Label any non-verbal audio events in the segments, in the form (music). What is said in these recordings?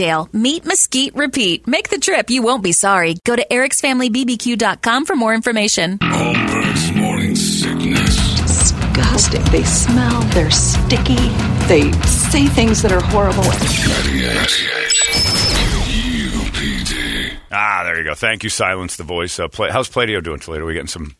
Meet, mesquite, repeat. Make the trip. You won't be sorry. Go to ericsfamilybbq.com for more information. Holmberg's morning sickness. disgusting. They smell, they're sticky, they say things that are horrible. 98. UPD. Ah, there you go. Thank you, Silence the Voice. Uh, play, how's Pladio doing, Toledo? Are we getting some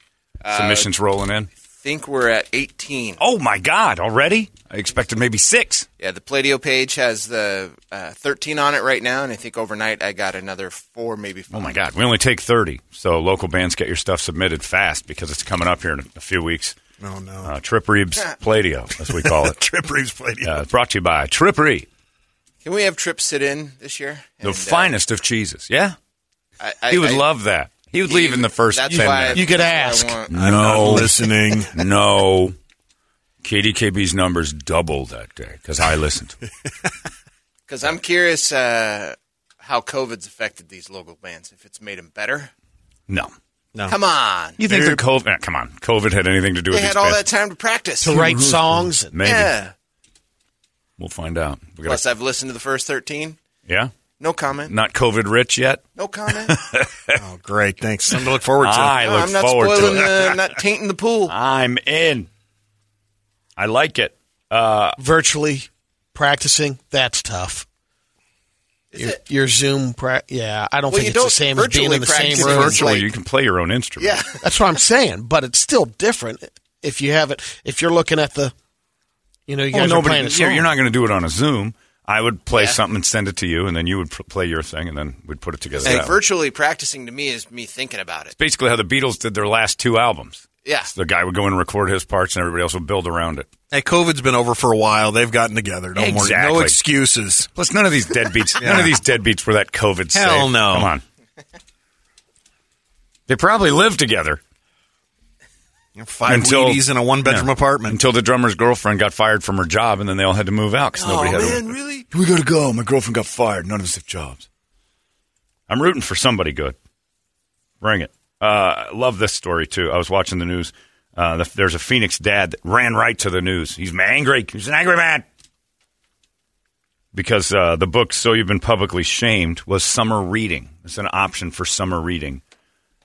submissions rolling in? Think we're at 18. Oh, my God, already? I expected maybe six. Yeah, the Pladio page has the uh, 13 on it right now, and I think overnight I got another four, maybe five. Oh my God, we only take thirty. So local bands get your stuff submitted fast because it's coming up here in a, a few weeks. Oh no. Uh, Trip Reeves (laughs) Pladio, as we call it. (laughs) Trip Reeves played. Uh, it's brought to you by Trip Reeve, Can we have Trip sit in this year? the And, uh, finest of cheeses. Yeah, I, I, he would I- love that. He would leave in the first That's ten why minutes. You could ask. why I want- I'm not (laughs) No. listening. no, KDKB's numbers doubled that day because I listened. (laughs) Because I'm curious uh, how COVID's affected these local bands. If it's made them better. No, Come on. you think the COVID? eh, come on, COVID had anything to do with that? They with had these all bands? that time to practice. to write songs. and- Maybe Yeah. we'll find out. We Plus, gotta, I've listened to the first 13. yeah, No comment. not COVID rich yet. No comment. (laughs) Oh, great! Thanks. Something to look forward to. (laughs) I No, look I'm not forward to spoiling it. the, I'm not tainting the pool. (laughs) I'm in. I like it. Uh, Virtually practicing. That's tough. Is your, it? your Zoom, pra- yeah. I don't Well, think you it's the don't same as being in the same room. virtually, like- you can play your own instrument. Yeah. That's what I'm saying, but it's still different if you have it. If you're looking at the, you know, you Well, guys are playing a you're, song. you're not going to do it on a Zoom. I would play Yeah. something and send it to you, and then you would pr- play your thing, and then we'd put it together. Like that way. virtually practicing to me is me thinking about it. It's Basically, how the Beatles did their last two albums. Yeah. The guy would go in and record his parts, and everybody else would build around it. Hey, COVID's been over for a while. They've gotten together. Don't worry. No excuses. Plus, none of these deadbeats, (laughs) none of these deadbeats were that COVID safe. Hell no. Come on. They probably lived together Five Until- ladies in a one bedroom Yeah. apartment. until the drummer's girlfriend got fired from her job, and then they all had to move out because Oh nobody had. man, a, really? we got to go. My girlfriend got fired. None of us have jobs. I'm rooting for somebody good. Bring it. Uh, I love this story too. I was watching the news. Uh, the, there's a Phoenix dad that ran right to the news. He's angry. He's an angry man because uh, the book "So You've Been Publicly Shamed" was summer reading. It's an option for summer reading,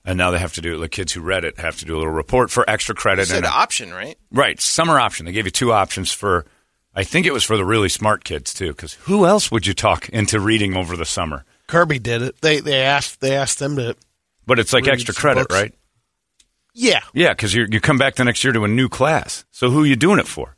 and now they have to do. It. The kids who read it have to do a little report for extra credit. It's an and option, right? Right, summer option. They gave you two options for. I think it was for the really smart kids too, because who else would you talk into reading over the summer? Kirby did it. They they asked they asked them to. But it's like Read extra credit, books. right? Yeah, Yeah, because you you come back the next year to a new class. So who are you doing it for?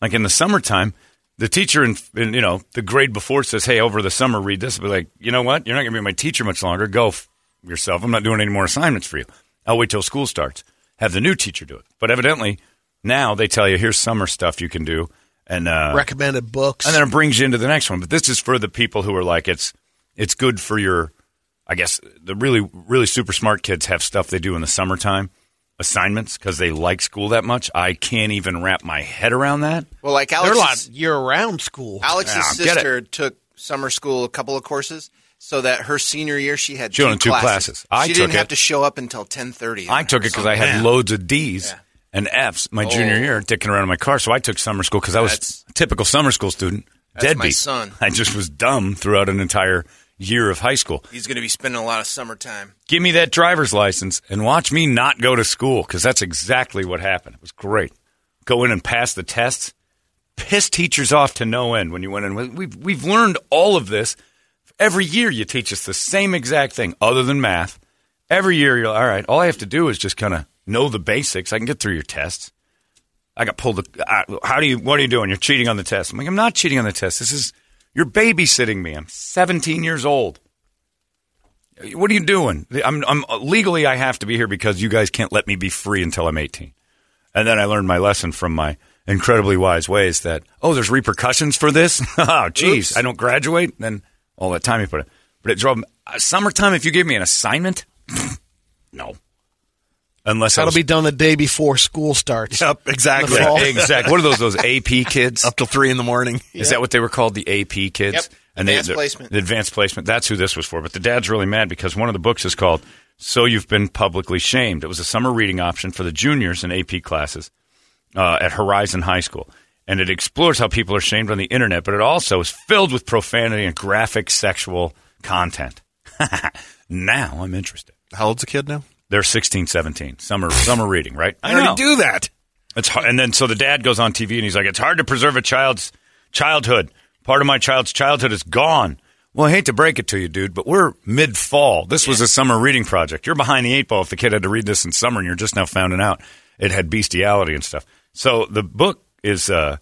Like in the summertime, the teacher in, in you know the grade before says, "Hey, over the summer, read this." But like, you know what? You're not going to be my teacher much longer. Go f- yourself. I'm not doing any more assignments for you. I'll wait till school starts. Have the new teacher do it. But evidently, now they tell you here's summer stuff you can do, and uh, recommended books. and then it brings you into the next one. But this is for the people who are like it's it's good for your. I guess the really really super smart kids have stuff they do in the summertime assignments because they like school that much. I can't even wrap my head around that. Well, like they're a Alex, year round school. Alex's Yeah, sister took summer school a couple of courses, so that her senior year she had She two, only two classes. I she took didn't have to show up until ten thirty. I took it because I had loads of D's and F's my junior Oh. year, dicking around in my car. So I took summer school because I was That's- a typical summer school student. That's my Deadbeat. son. I just was dumb throughout an entire year of high school. He's going to be spending a lot of summertime. Give me that driver's license and watch me not go to school because that's exactly what happened. It was great. Go in and pass the tests. Piss teachers off to no end when you went in. We've, we've learned all of this. Every year you teach us the same exact thing other than math. Every year you're all right. All I have to do is just kind of know the basics. I can get through your tests. I got pulled. Uh, how do you? What are you doing? You're cheating on the test. I'm like, I'm not cheating on the test. This is you're babysitting me. I'm 17 years old. What are you doing? I'm, I'm legally I have to be here because you guys can't let me be free until I'm 18. And then I learned my lesson from my incredibly wise ways that oh, there's repercussions for this. (laughs) oh, geez, Oops. I don't graduate. Then all that time you put it. But it drove me. Uh, summertime. If you give me an assignment, (sniffs) no. Unless I That'll was be done the day before school starts. Yep, exactly. Yeah, (laughs) exactly. What are those? Those AP kids? Up till three in the morning. Is that what they were called? The AP kids? Yep. Advanced the- placement. The advanced placement. That's who this was for. But the dad's really mad because one of the books is called "So You've Been Publicly Shamed." It was a summer reading option for the juniors in AP classes uh, at Horizon High School, and it explores how people are shamed on the internet. But it also is filled with profanity and graphic sexual content. (laughs) now I'm interested. How old's the kid now? They're 16, 17. Some Summer summer reading, right? I already do that. It's hard. And then so the dad goes on TV and he's like, "It's hard to preserve a child's childhood. Part of my child's childhood is gone." Well, I hate to break it to you, dude, but we're mid fall. This was a summer reading project. You're behind the eight ball if the kid had to read this in summer and you're just now finding out it had bestiality and stuff. So the book is. Uh,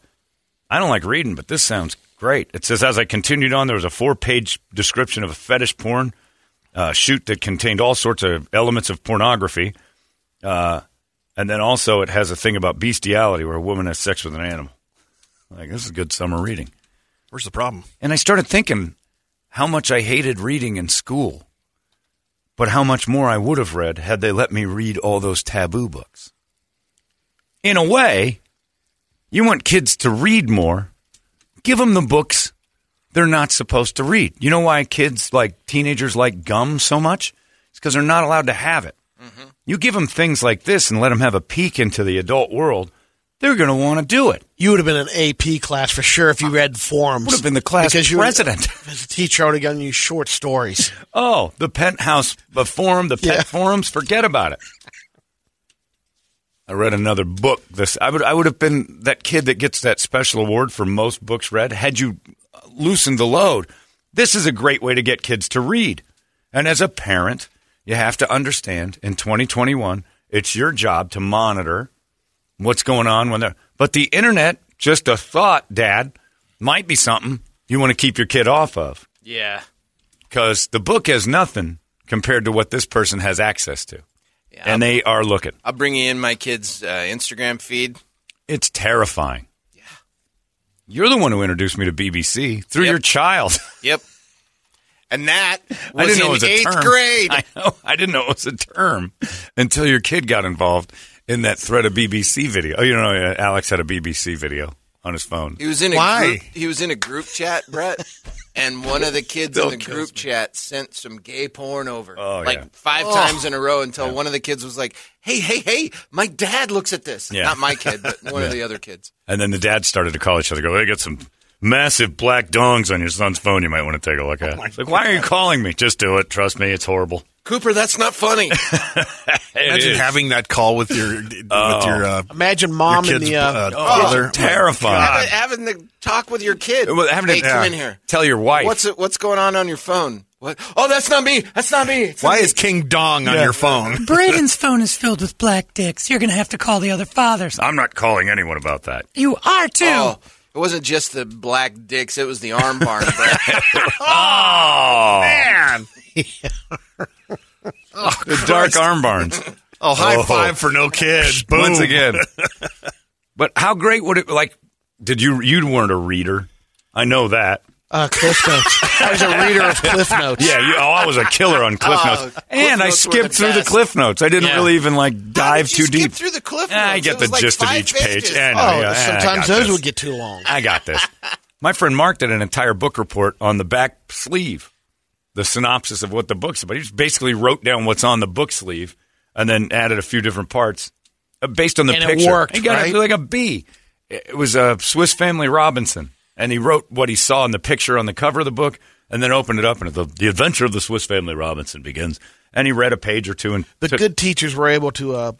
I don't like reading, but this sounds great. It says as I continued on, there was a four page description of a fetish porn uh, shoot that contained all sorts of elements of pornography. Uh, and then also it has a thing about bestiality where a woman has sex with an animal. Like, this is good summer reading. Where's the problem? And I started thinking how much I hated reading in school, but how much more I would have read had they let me read all those taboo books. In a way, you want kids to read more, give them the books they're not supposed to read. You know why kids, like teenagers, like gum so much? It's because they're not allowed to have it. Mm-hmm. You give them things like this and let them have a peek into the adult world, they're going to want to do it. You would have been an AP class for sure if you read forums. Would have been the class because you president. (laughs) As a teacher, I would have given you short stories. (laughs) Oh, the penthouse, the forum, the pet Yeah. forums. Forget about it. I read another book. This I would I would have been that kid that gets that special award for most books read. Had you loosened the load, this is a great way to get kids to read. And as a parent, you have to understand in 2021, it's your job to monitor what's going on when they're. But the internet, just a thought, Dad, might be something you want to keep your kid off of Yeah. because the book has nothing compared to what this person has access to. Yeah, and they are looking. I'll bring you in my kid's uh, Instagram feed. It's terrifying. Yeah. You're the one who introduced me to BBC through Yep. your child. (laughs) Yep. And that was I didn't know it was a eighth term. grade. I know. I didn't know it was a term until your kid got involved in that thread of BBC video. Oh, you know, Alex had a BBC video on his phone. He was in a Why? group, he was in a group chat, Brett, (laughs) and one of the kids in Still the kills group me. chat sent some gay porn over, Oh, like yeah. five oh. times in a row until one of the kids was like, "Hey, hey, hey, my dad looks at this." Yeah. Not my kid, but (laughs) one of the other kids. And then the dad started to call each other. Go, they got some massive black dongs on your son's phone. You might want to take a look at. Oh it's like, why are you calling me? Just do it. Trust me, it's horrible. Cooper, that's not funny. (laughs) Imagine is. having that call with your with your uh, Imagine mom your and the. Uh, uh, Oh, father. terrifying. having, having the talk with your kid. Well, having to- come yeah. in here. Tell your wife. What's it, what's going on on your phone? What? Oh, that's not me. That's not me. It's not Why me. is King Dong on your phone? (laughs) Braden's phone is filled with black dicks. You're going to have to call the other fathers. I'm not calling anyone about that. You are too. Oh, it wasn't just the black dicks. It was the arm bar. Brett. (laughs) Oh, Man. The dark arm barns. Oh, high Oh. five for no kids. Boom. Once again. (laughs) but how great would it like? Did you you weren't a reader? I know that. uh, Cliff Notes. I was a reader of Cliff Notes. Yeah, you, oh, I was a killer on Cliff Oh, Notes, Cliff and I Notes were skipped the through the best. Cliff Notes. I didn't Yeah. really even like dive did you too skip deep. through the cliff Ah, I get the like gist of each page. pages. Yeah, I Oh, yeah, sometimes those this. would get too long. I got this. My friend Mark did an entire book report on the back sleeve, the synopsis of what the book's about. He just basically wrote down what's on the book sleeve and then added a few different parts uh, based on the And it picture. worked, he got right? it like a B. It was a Swiss Family Robinson, and he wrote what he saw in the picture on the cover of the book, and then opened it up, and the the adventure of the Swiss Family Robinson begins. And he read a page or two, and The took- good teachers were able to uh,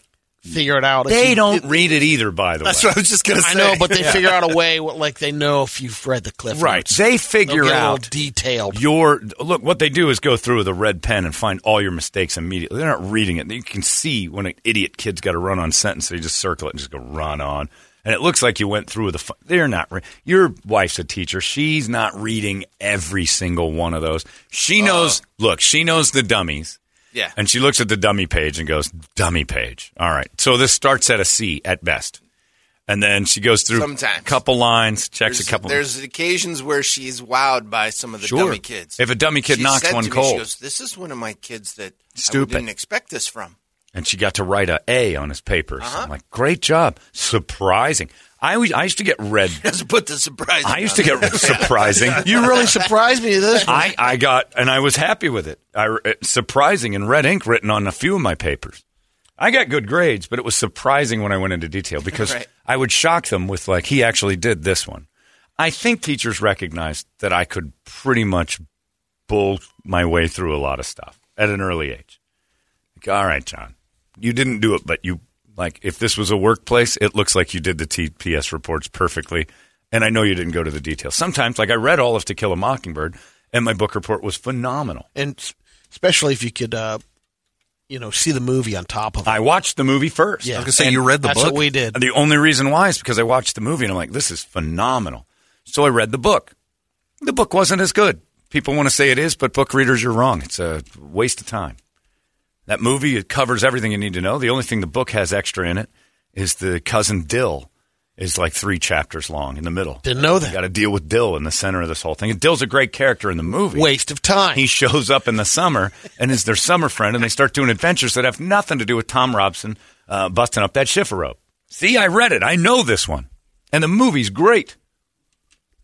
figure it out. If They you- don't read it either. By the That's way, That's what I was just gonna say. I know, but they (laughs) figure out a way. Like they know if you've read the Cliff Right. Notes. They They'll figure get a out detailed. your look. What they do is go through with a red pen and find all your mistakes immediately. They're not reading it. You can see when an idiot kid's got a run on sentence. They just circle it and just go run on, and it looks like you went through the. They're not. Your wife's a teacher. She's not reading every single one of those. She uh. knows. look, she knows the dummies. Yeah. And she looks at the dummy page and goes, "Dummy page. All right. So this starts at a C at best." And then she goes through Sometimes. a couple lines, checks There's, a couple. there's occasions where she's wowed by some of the Sure. dummy kids. If a dummy kid She knocks one me, cold. she goes, "This is one of my kids that Stupid. I didn't expect this from." and she got to write a A on his papers. Uh-huh. I'm like, great job, surprising. I always, I used to get red. (laughs) Just put the surprise. I used to get surprising. (laughs) You really surprised me. This one. I, I got, and I was happy with it. I, it- surprising in red ink written on a few of my papers. I got good grades, but it was surprising when I went into detail because Right. I would shock them with like, he actually did this one. I think teachers recognized that I could pretty much bull my way through a lot of stuff at an early age. Like, all right, John, you didn't do it, but you like if this was a workplace, it looks like you did the TPS reports perfectly, and I know you didn't go to the details. Sometimes, like I read all of To Kill a Mockingbird, and my book report was phenomenal. and especially if you could, uh, you know, see the movie on top of it. I watched the movie first. Yeah. I was gonna say, you read the That's book? what we did. And the only reason why is because I watched the movie and I'm like, this is phenomenal. So I read the book. The book wasn't as good. People want to say it is, but book readers, you're wrong. It's a waste of time. That movie, it covers everything you need to know. The only thing the book has extra in it is the cousin Dill is like three chapters long in the middle. Didn't know that. You got to deal with Dill in the center of this whole thing. And Dill's a great character in the movie. Waste of time. He shows up in the summer and is their summer friend, and they start doing adventures that have nothing to do with Tom Robinson uh, busting up that chifforobe. See, I read it. I know this one. And the movie's great.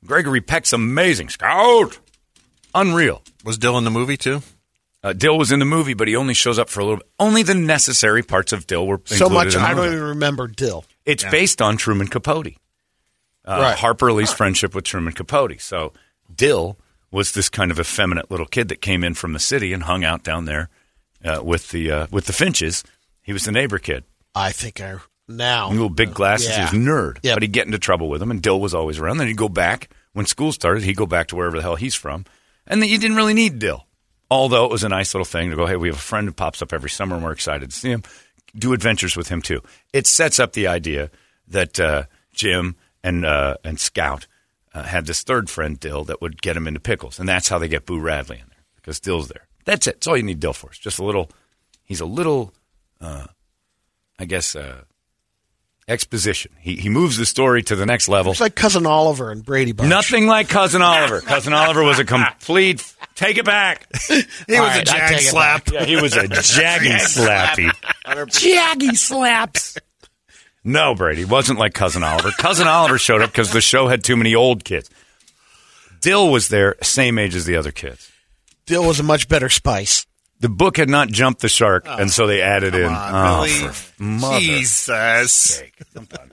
Gregory Peck's amazing. Scout! Unreal. Was Dill in the movie too? Uh, Dill was in the movie, but he only shows up for a little bit. Only the necessary parts of Dill were so much in the I don't movie. even remember Dill. It's based on Truman Capote. Uh, Right. Harper Lee's friendship with Truman Capote. So Dill was this kind of effeminate little kid that came in from the city and hung out down there uh, with the uh, with the Finches. He was the neighbor kid. I think I now. Little big glasses. Yeah. He was a nerd. Yep. But he'd get into trouble with him, and Dill was always around. Then he'd go back. When school started, he'd go back to wherever the hell he's from. And then you didn't really need Dill. Although it was a nice little thing to go, hey, we have a friend who pops up every summer and we're excited to see him. Do adventures with him too. It sets up the idea that uh, Jem and uh, and Scout uh, had this third friend, Dill, that would get him into pickles. And that's how they get Boo Radley in there because Dill's there. That's it. That's all you need Dill for. It's just a little, he's a little, uh, I guess, uh, exposition. He, he moves the story to the next level. It's like cousin Oliver and Brady Bunch. Nothing like Cousin Oliver. (laughs) Cousin Oliver was a complete. Take it back. He was right, a I jag slap. Yeah, he was a (laughs) jaggy slappy. Jaggy slaps. No, Brady wasn't like Cousin Oliver. Cousin Oliver showed up because the show had too many old kids. Dill was there, same age as the other kids. Dill was a much better spice. The book had not jumped the shark, oh, and so they added in. On, oh, really? for mother Jesus. sake. I'm done.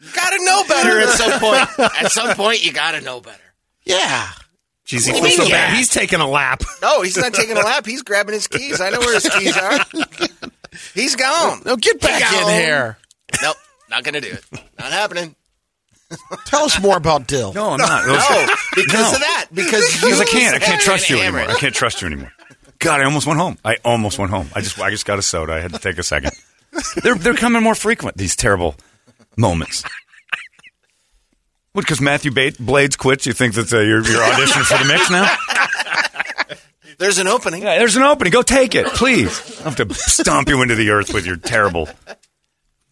You gotta know better at some point. At some point, you gotta know better. Yeah. Jeez, he What do you feels so mean, bad. He's taking a lap. No, he's not taking a lap. He's grabbing his keys. I know where his keys are. He's gone. No, get back He in here. Nope, not gonna do it. Not happening. Tell us more about Dill. No, I'm not. Those- No, because No. of that. Because Because I can't. I can't trust you anymore. I can't trust you anymore. God, I almost went home. I almost went home. I just, I just got a soda. I had to take a second. They're, they're coming more frequent. These terrible moments. What? Because Matthew Bate, Blades quits. You think that uh, you're, you're auditioning for the mix now? There's an opening. Yeah, there's an opening. Go take it, please. I have to stomp you into the earth with your terrible.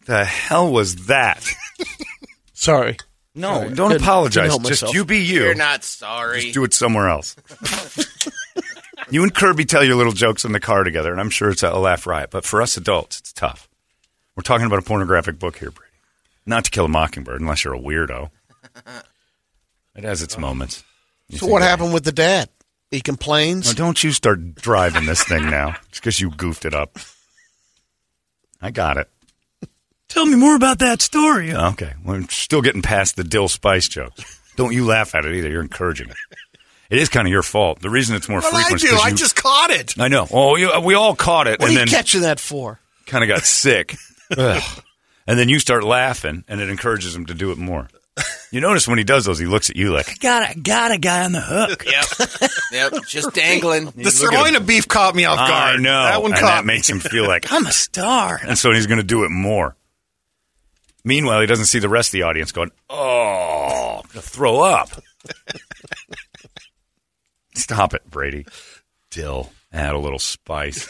The hell was that? Sorry. No, Sorry. don't Couldn't- apologize. Just myself. you be you. You're not sorry. Just do it somewhere else. (laughs) you and Kirby tell your little jokes in the car together, and I'm sure it's a, a laugh riot. But for us adults, it's tough. We're talking about a pornographic book here, Brady. Not to kill a mockingbird, unless you're a weirdo. It has its moments. You So what happened with the dad? He complains. Now, don't you start driving this thing now, It's because you goofed it up. I got it. Tell me more about that story. Okay, we're still getting past the dill spice jokes. Don't you laugh at it either. You're encouraging it. It is kind of your fault. The reason it's more Well, I frequent. is do. 'cause I you- just caught it. I know. Oh, you, we all caught it, What and are you then catching that for? kind of got sick. (laughs) And then you start laughing, and it encourages him to do it more. You notice when he does those, he looks at you like, Got a got a guy on the hook. Yep. yep. Just dangling. (laughs) The sirloin of beef caught me off guard. I know. That one and caught that me. makes him feel like, (laughs) I'm a star. and so he's going to do it more. Meanwhile, he doesn't see the rest of the audience going, "Oh, I'm gonna throw up." (laughs) Stop it, Brady. Dill, add a little spice.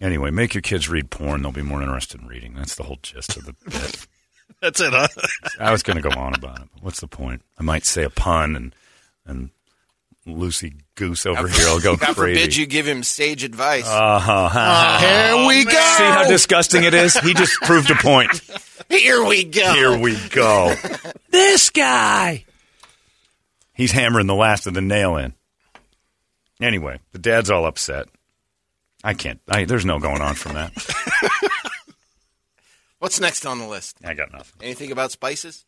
Anyway, make your kids read porn; they'll be more interested in reading. That's the whole gist of the bit. (laughs) That's it, huh? (laughs) I was going to go on about it. But what's the point? I might say a pun, and and Lucy Goose over here will go God crazy. forbid you give him sage advice. Uh-huh. Here we go. See how disgusting it is? He just proved a point. (laughs) Here we go. Here we go. This guy. He's hammering the last of the nail in. Anyway, the dad's all upset. I can't. I, there's no going on from that. (laughs) What's next on the list? I got nothing. Anything about spices?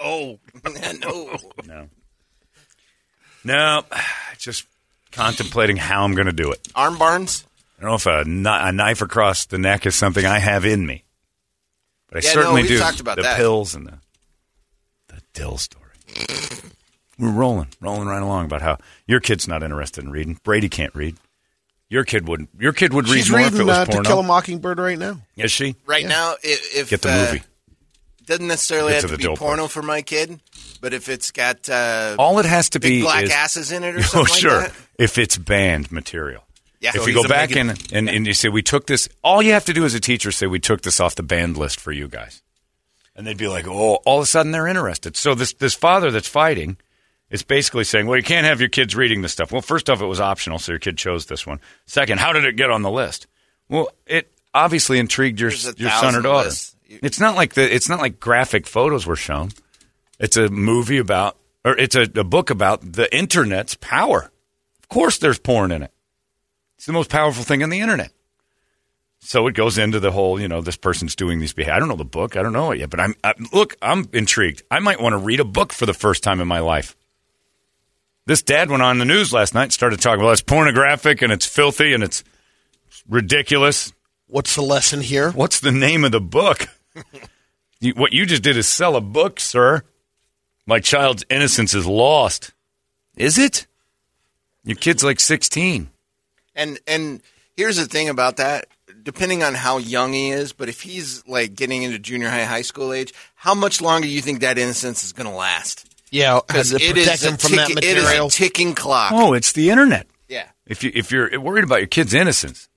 Oh, (laughs) (laughs) no. No. No. (sighs) Just contemplating how I'm going to do it. Arm barns? I don't know if a, kni- a knife across the neck is something I have in me, but I Yeah, no, certainly we've do. talked about the that. pills and the the dill story. We're rolling, rolling right along about how your kid's not interested in reading. Brady can't read. Your kid would. Your kid would read She's more if reading it was uh, To. Kill a Mockingbird right now. Is she? Right now, if, if Get the uh, movie. doesn't necessarily Get have to to, be dill porno part. for my kid, but if it's got uh, All it has to be black is asses in it or (laughs) oh something sure. like that. If it's banned material. Yeah. If So you go back in Megan- and, and you say we took this, all you have to do as a teacher say we took this off the banned list for you guys, and they'd be like, oh, all of a sudden they're interested. So this this father that's fighting is basically saying, well, you can't have your kids reading this stuff. Well, first off, it was optional, so your kid chose this one. Second, how did it get on the list? Well, it obviously intrigued your your son or daughter. lists. It's not like the it's not like graphic photos were shown. It's a movie about, or it's a, a book about the internet's power. Of course, there's porn in it. It's the most powerful thing on the internet. So it goes into the whole, you know, this person's doing these behavior. I don't know the book. I don't know it yet, but I'm I, look. I'm intrigued. I might want to read a book for the first time in my life. This dad went on the news last night and started talking. Well, it's pornographic and it's filthy and it's ridiculous. What's the lesson here? What's the name of the book? (laughs) you, what you just did is sell a book, sir. My child's innocence is lost. Is it? Your kid's like 16. And and here's the thing about that. Depending on how young he is, but if he's like getting into junior high, high school age, how much longer do you think that innocence is going to last? Yeah, Because protect is a him from that tick- it is a ticking clock. Oh, it's the internet. Yeah. If you if you're worried about your kid's innocence,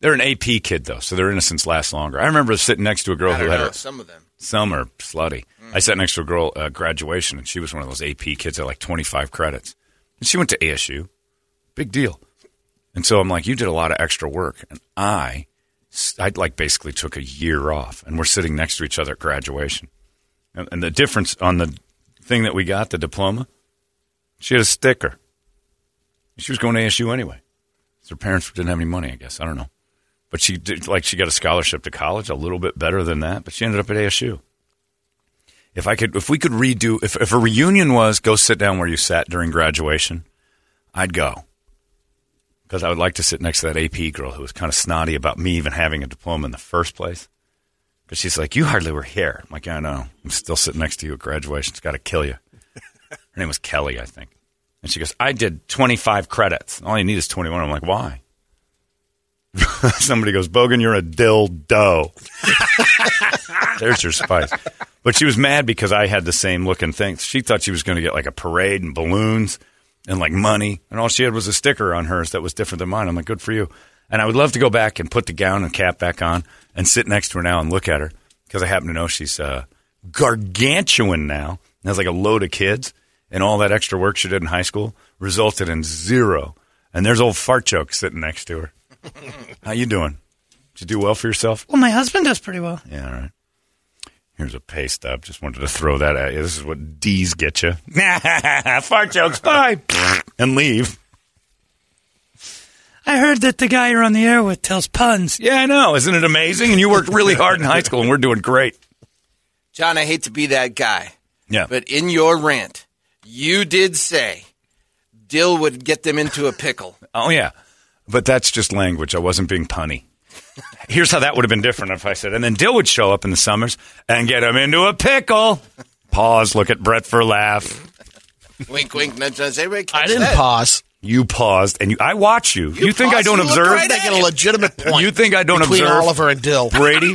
they're an AP kid though, so their innocence lasts longer. I remember sitting next to a girl I who had know, her some of them. some are slutty. I sat next to a girl uh, graduation, and she was one of those AP kids at like 25 credits, and she went to ASU. Big deal. And so I'm like, you did a lot of extra work, and I, I like basically took a year off, and we're sitting next to each other at graduation, and, and the difference on the thing that we got, the diploma, she had a sticker. She was going to ASU anyway. Her parents didn't have any money, I guess. I don't know. But she did, like, she got a scholarship to college, a little bit better than that, but she ended up at ASU. If I could, if we could redo, if, if a reunion was go sit down where you sat during graduation, I'd go. Because I would like to sit next to that AP girl who was kind of snotty about me even having a diploma in the first place. Because she's like, you hardly were here. I'm like, I know. I'm still sitting next to you at graduation. It's got to kill you. Her name was Kelly, I think. And she goes, I did 25 credits. All you need is 21. I'm like, why? (laughs) Somebody goes, Bogan, you're a dildo. (laughs) There's your spice. But she was mad because I had the same looking thing. She thought she was going to get like a parade and balloons and like money. And all she had was a sticker on hers that was different than mine. I'm like, good for you. And I would love to go back and put the gown and cap back on and sit next to her now and look at her because I happen to know she's uh, gargantuan now and has like a load of kids. And all that extra work she did in high school resulted in zero. And there's old fart joke sitting next to her. (laughs) How you doing? Did you do well for yourself? Well, my husband does pretty well. Yeah, all right. Here's a pay stub. Just wanted to throw that at you. This is what D's get you. (laughs) Fart jokes. Bye. (laughs) and leave. I heard that the guy you're on the air with tells puns. Yeah, I know. Isn't it amazing? And you worked really hard in high school, and we're doing great. John, I hate to be that guy, Yeah. but in your rant, you did say Dill would get them into a pickle. Oh, yeah. But that's just language. I wasn't being punny. Here's how that would have been different if I said, and then Dill would show up in the summers and get them into a pickle. Pause, look at Brett for a laugh. wink, wink, nudge, nudge. Everybody catch I didn't that? pause. You paused, and you, I watch you. You, think I don't you observe? right They get a legitimate point. You think I don't between observe? Oliver and Dill? Brady,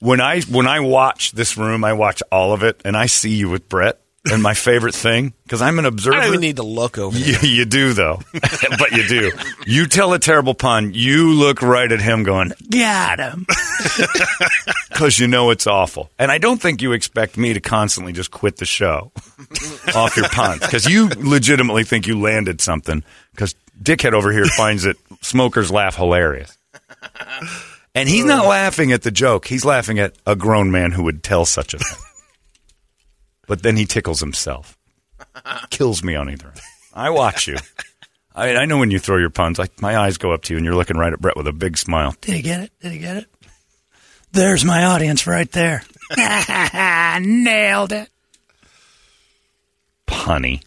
when I when I watch this room, I watch all of it, and I see you with Brett. And my favorite thing, because I'm an observer. I don't even need to look over You, there. you do though, (laughs) but you do. You tell a terrible pun, you look right at him, going, Got him. (laughs) because you know it's awful. And I don't think you expect me to constantly just quit the show (laughs) off your puns because you legitimately think you landed something. Because Dickhead over here finds that smokers laugh hilarious. And he's not laughing at the joke. He's laughing at a grown man who would tell such a thing. But then he tickles himself. (laughs) Kills me on either end. I watch you. I, I know when you throw your puns, like my eyes go up to you and you're looking right at Brett with a big smile. Did he get it? Did he get it? There's my audience right there. (laughs) Nailed it. punny.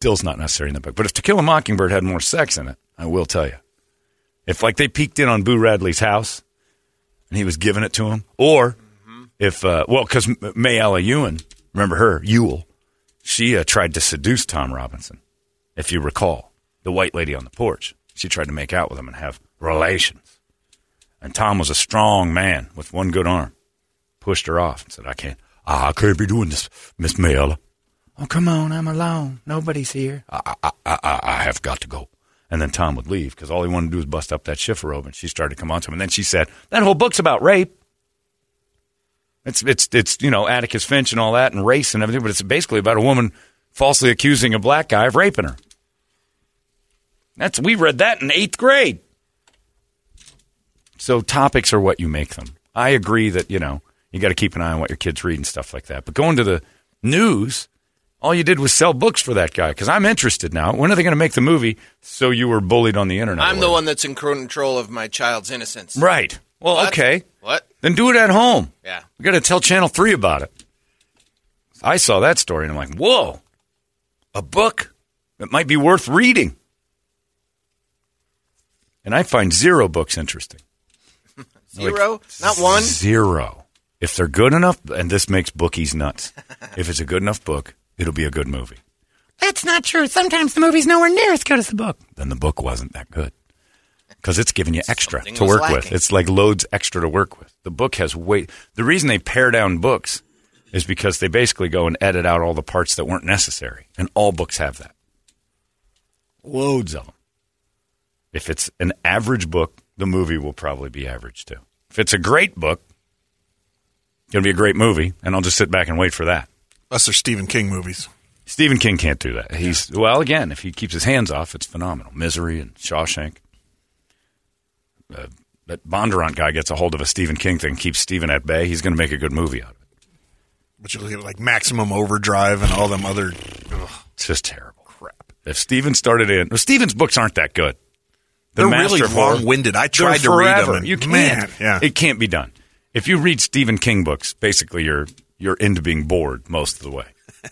Dill's not necessary in the book. But if To Kill a Mockingbird had more sex in it, I will tell you. If like they peeked in on Boo Radley's house and he was giving it to him, or if uh, well, because Mayella Ewan, remember her Ewell, she uh, tried to seduce Tom Robinson, if you recall, the white lady on the porch. She tried to make out with him and have relations, and Tom was a strong man with one good arm. Pushed her off and said, "I can't, I can't be doing this, Miss Mayella." Oh, come on. I'm alone. Nobody's here. I, I, I, I have got to go. And then Tom would leave because all he wanted to do was bust up that chifforobe. And she started to come on to him. And then she said, "That whole book's about rape. It's it's it's you know Atticus Finch and all that and race and everything, but it's basically about a woman falsely accusing a black guy of raping her." That's we read that in eighth grade. So topics are what you make them. I agree that you know you got to keep an eye on what your kids read and stuff like that. But going to the news, all you did was sell books for that guy because I'm interested now. When are they going to make the movie? So you were bullied on the internet. I'm the one that's in control of my child's innocence. right? Well, What? okay, What? Then do it at home. Yeah. We got to tell Channel Three about it. I saw that story and I'm like, whoa, a book that might be worth reading. And I find zero books interesting. (laughs) Zero? Not one? Zero. If they're good enough, and this makes bookies nuts. (laughs) if it's a good enough book, it'll be a good movie. That's not true. Sometimes the movie's nowhere near as good as the book. Then the book wasn't that good because it's giving you extra Something to was work with. It's like loads extra to work with. The book has weight. The reason they pare down books is because they basically go and edit out all the parts that weren't necessary, and all books have that. Loads of them. If it's an average book, the movie will probably be average too. If it's a great book, it's going to be a great movie, and I'll just sit back and wait for that. Unless they're Stephen King movies. Stephen King can't do that. He's well, again, if he keeps his hands off, it's phenomenal. Misery and Shawshank. Uh, that Bondurant guy gets a hold of a Stephen King thing, keeps Stephen at bay. He's going to make a good movie out of it. But you look at like Maximum Overdrive and all them other. Ugh, It's just terrible. Crap. If Stephen started in, well, Stephen's books aren't that good. The They're Master really long-winded. I tried to read them and- you can't. man, yeah. It can't be done. If you read Stephen King books, basically you're you're into being bored most of the way. (laughs)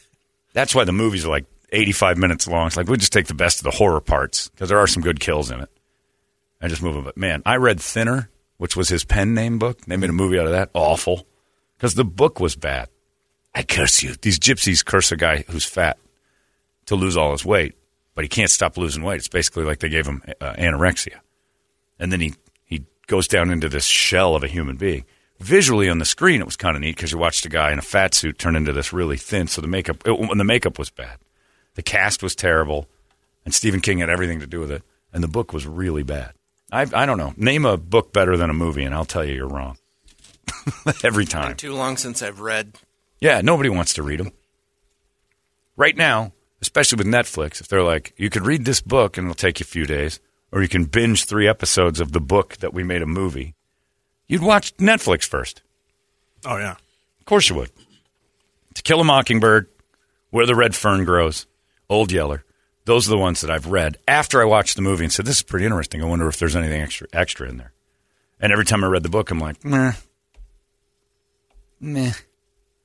That's why the movies are like 85 minutes long. It's like we just take the best of the horror parts because there are some good kills in it. I just move them. But man, I read Thinner, which was his pen name book. They made a movie out of that. Awful. Because the book was bad. I curse you. These gypsies curse a guy who's fat to lose all his weight, but he can't stop losing weight. It's basically like they gave him uh, anorexia. And then he, he goes down into this shell of a human being. Visually on the screen, it was kind of neat because you watched a guy in a fat suit turn into this really thin. So the makeup, it, the makeup was bad, the cast was terrible, and Stephen King had everything to do with it. And the book was really bad. I, I don't know. Name a book better than a movie, and I'll tell you you're wrong. (laughs) Every time. Too long since I've read. Yeah, nobody wants to read them. Right now, especially with Netflix, if they're like, you could read this book and it'll take you a few days, or you can binge three episodes of the book that we made a movie, you'd watch Netflix first. Oh yeah. Of course you would. To Kill a Mockingbird, Where the Red Fern Grows, Old Yeller. Those are the ones that I've read after I watched the movie and said, this is pretty interesting. I wonder if there's anything extra, extra in there. And every time I read the book, I'm like, meh. Meh.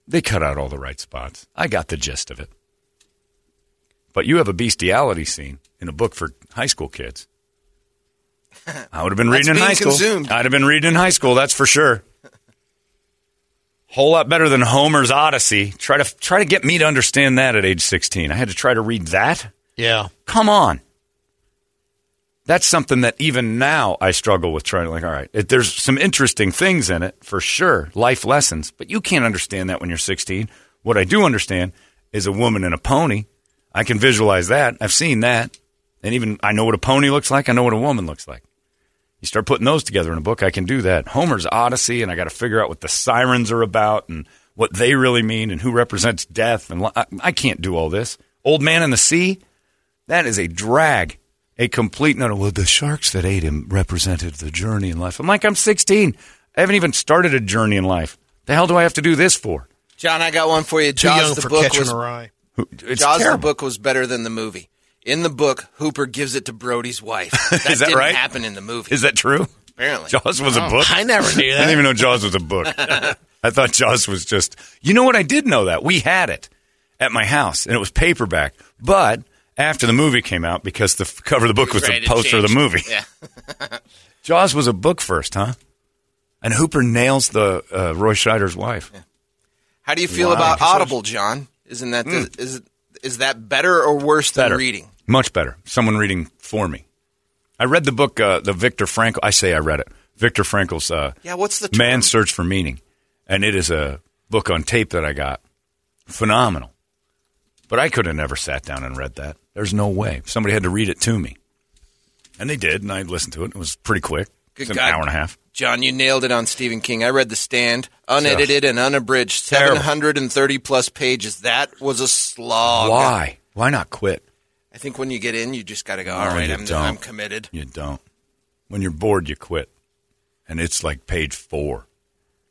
They cut out all the right spots. I got the gist of it. But you have a bestiality scene in a book for high school kids. I would have been (laughs) reading in high school. consumed. I'd have been reading in high school, that's for sure. Whole lot better than Homer's Odyssey. Try to try to get me to understand that at age 16. I had to try to read that. Yeah. Come on. That's something that even now I struggle with trying to like, all right, it, there's some interesting things in it for sure, life lessons, but you can't understand that when you're 16. What I do understand is a woman and a pony. I can visualize that. I've seen that. And even I know what a pony looks like. I know what a woman looks like. You start putting those together in a book, I can do that. Homer's Odyssey, and I got to figure out what the sirens are about and what they really mean and who represents death. And I, I can't do all this. Old Man in the Sea, that is a drag, a complete no. no well, the sharks that ate him represented the journey in life. I'm like, I'm 16. I haven't even started a journey in life. The hell do I have to do this for? John, I got one for you. Too Jaws young the for book catching was a rye. It's Jaws terrible. the book was better than the movie. In the book, Hooper gives it to Brody's wife. (laughs) That Is that didn't right? happen in the movie. Is that true? Apparently. Jaws was a oh, book. I never knew (laughs) that. I didn't even know Jaws was a book. (laughs) I thought Jaws was just. You know what? I did know that we had it at my house, and it was paperback. But after the movie came out, because the cover of the book was the Right, it poster of the movie, Yeah. (laughs) Jaws was a book first, huh? And Hooper nails the uh, Roy Scheider's wife. How do you feel Wow. about Audible, John? Isn't that the, is it, is that better or worse than. Better. reading? Much better. Someone reading for me. I read the book, uh, the Viktor Frankl. I say I read it. Viktor Frankl's uh, Yeah, what's the term? Man's Search for Meaning. And it is a book on tape that I got. Phenomenal. But I could have never sat down and read that. There's no way. Somebody had to read it to me. And they did, and I listened to it. It was pretty quick. Good an God. hour and a half. John, you nailed it on Stephen King. I read The Stand, unedited and unabridged, Terrible. 730 plus pages. That was a slog. Why? Why not quit? I think when you get in, you just got to go, all No, right, you I'm, don't. I'm committed. You don't. When you're bored, you quit. And it's like page four.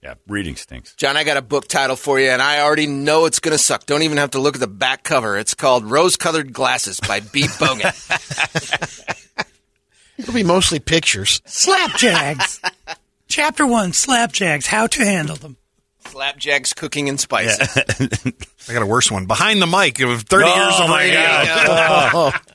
Yeah, reading stinks. John, I got a book title for you, and I already know it's going to suck. Don't even have to look at the back cover. It's called Rose Colored Glasses by B. (laughs) Bogan. It'll be mostly pictures. Slapjags. Chapter one: Slapjags. How to handle them. Slapjacks, cooking, and spices. (laughs) I got a worse one. Behind the mic of 30 years Oh, on my radio. God. (laughs)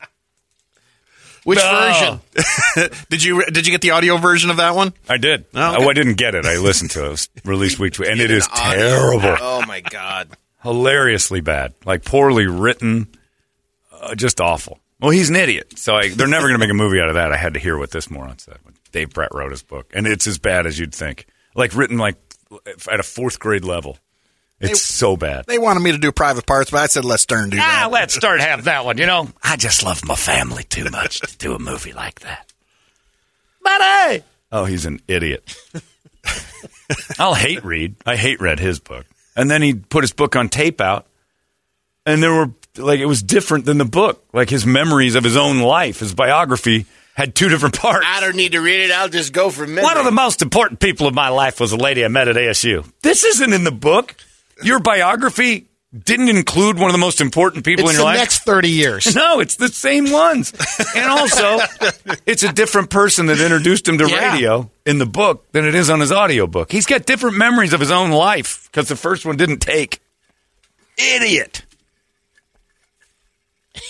Which No. version? (laughs) did you did you get the audio version of that one? I did. Oh, okay. Oh, I didn't get it. I listened to it. It was released week to week, and it Get is audio. terrible, Oh, my God. hilariously bad, like poorly written, uh, just awful. Well, he's an idiot, so I, they're never going to make a movie out of that. I had to hear what this moron said. when Dave Brett wrote his book, and it's as bad as you'd think, like written like at a fourth grade level. It's so bad. They wanted me to do private parts, but I said let Stern do Ah, that. let's start have that one. You know, (laughs) I just love my family too much to do a movie like that. Buddy. Oh, he's an idiot. (laughs) I'll hate read. I hate read his book, and then he put his book on tape out, and there were like it was different than the book. Like his memories of his own life, his biography had two different parts. I don't need to read it. I'll just go for memory. One of the most important people of my life was a lady I met at ASU. This isn't in the book. Your biography didn't include one of the most important people It's in the your life. next 30 years. (laughs) No, it's the same ones. And also, it's a different person that introduced him to Yeah. radio in the book than it is on his audiobook. He's got different memories of his own life because the first one didn't take. Idiot.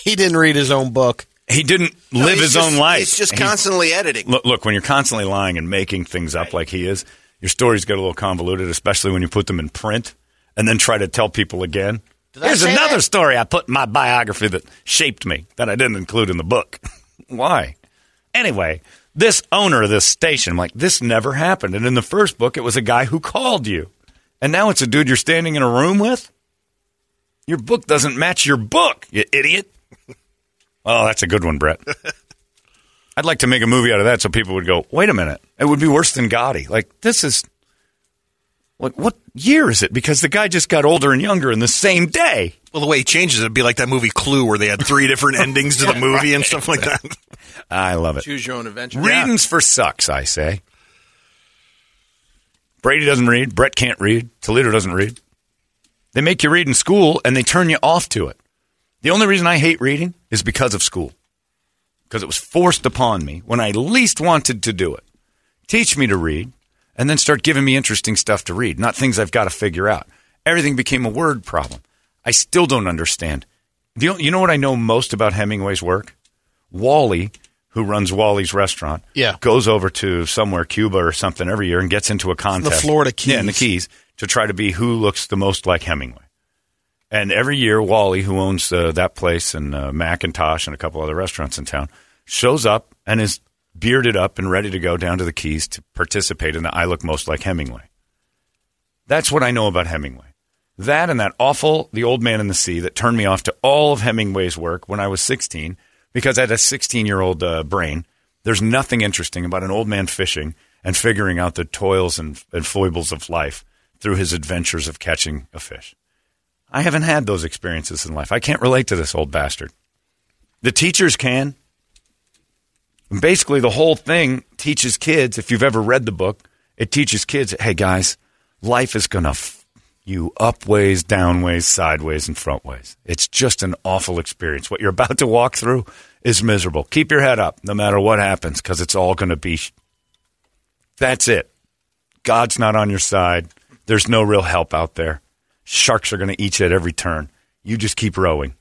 He didn't read his own book. He didn't No, live his just- own life. He's just He- constantly editing. Look, look, when you're constantly lying and making things up like he is, your stories get a little convoluted, especially when you put them in print and then try to tell people again. I Here's another that? story I put in my biography that shaped me that I didn't include in the book. (laughs) Why? Anyway, this owner of this station, I'm like, this never happened. And in the first book, it was a guy who called you. And now it's a dude you're standing in a room with? Your book doesn't match your book, you idiot. (laughs) Oh, that's a good one, Brett. (laughs) I'd like to make a movie out of that so people would go, wait a minute, it would be worse than Gotti. Like, this is. Like, what year is it? Because the guy just got older and younger in the same day. Well, the way he changes it, it'd be like that movie Clue, where they had three different (laughs) endings to the movie and stuff like that. I love it. Choose your own adventure. Reading's for sucks, I say. Brady doesn't read. Brett can't read. Toledo doesn't read. They make you read in school and they turn you off to it. The only reason I hate reading is because of school. Because it was forced upon me when I least wanted to do it. Teach me to read and then start giving me interesting stuff to read, not things I've got to figure out. Everything became a word problem. I still don't understand. You you know what I know most about Hemingway's work? Wally, who runs Wally's restaurant, Yeah. goes over to somewhere, Cuba or something, every year and gets into a contest. Florida Yeah, in the Keys. Keys to try to be who looks the most like Hemingway. And every year, Wally, who owns uh, that place and uh, Macintosh and a couple other restaurants in town, shows up and is bearded up and ready to go down to the Keys to participate in the I Look Most Like Hemingway. That's what I know about Hemingway. That and that awful The Old Man in the Sea that turned me off to all of Hemingway's work when I was 16 because I had a 16 year old uh, brain. There's nothing interesting about an old man fishing and figuring out the toils and, and foibles of life through his adventures of catching a fish. I haven't had those experiences in life. I can't relate to this old bastard. The teachers can. And basically, the whole thing teaches kids, if you've ever read the book, it teaches kids, hey guys, life is going to f- you up ways, down ways, sideways, and front ways. It's just an awful experience. What you're about to walk through is miserable. Keep your head up no matter what happens because it's all going to be. Sh- That's it. God's not on your side. There's no real help out there. Sharks are going to eat you at every turn. You just keep rowing.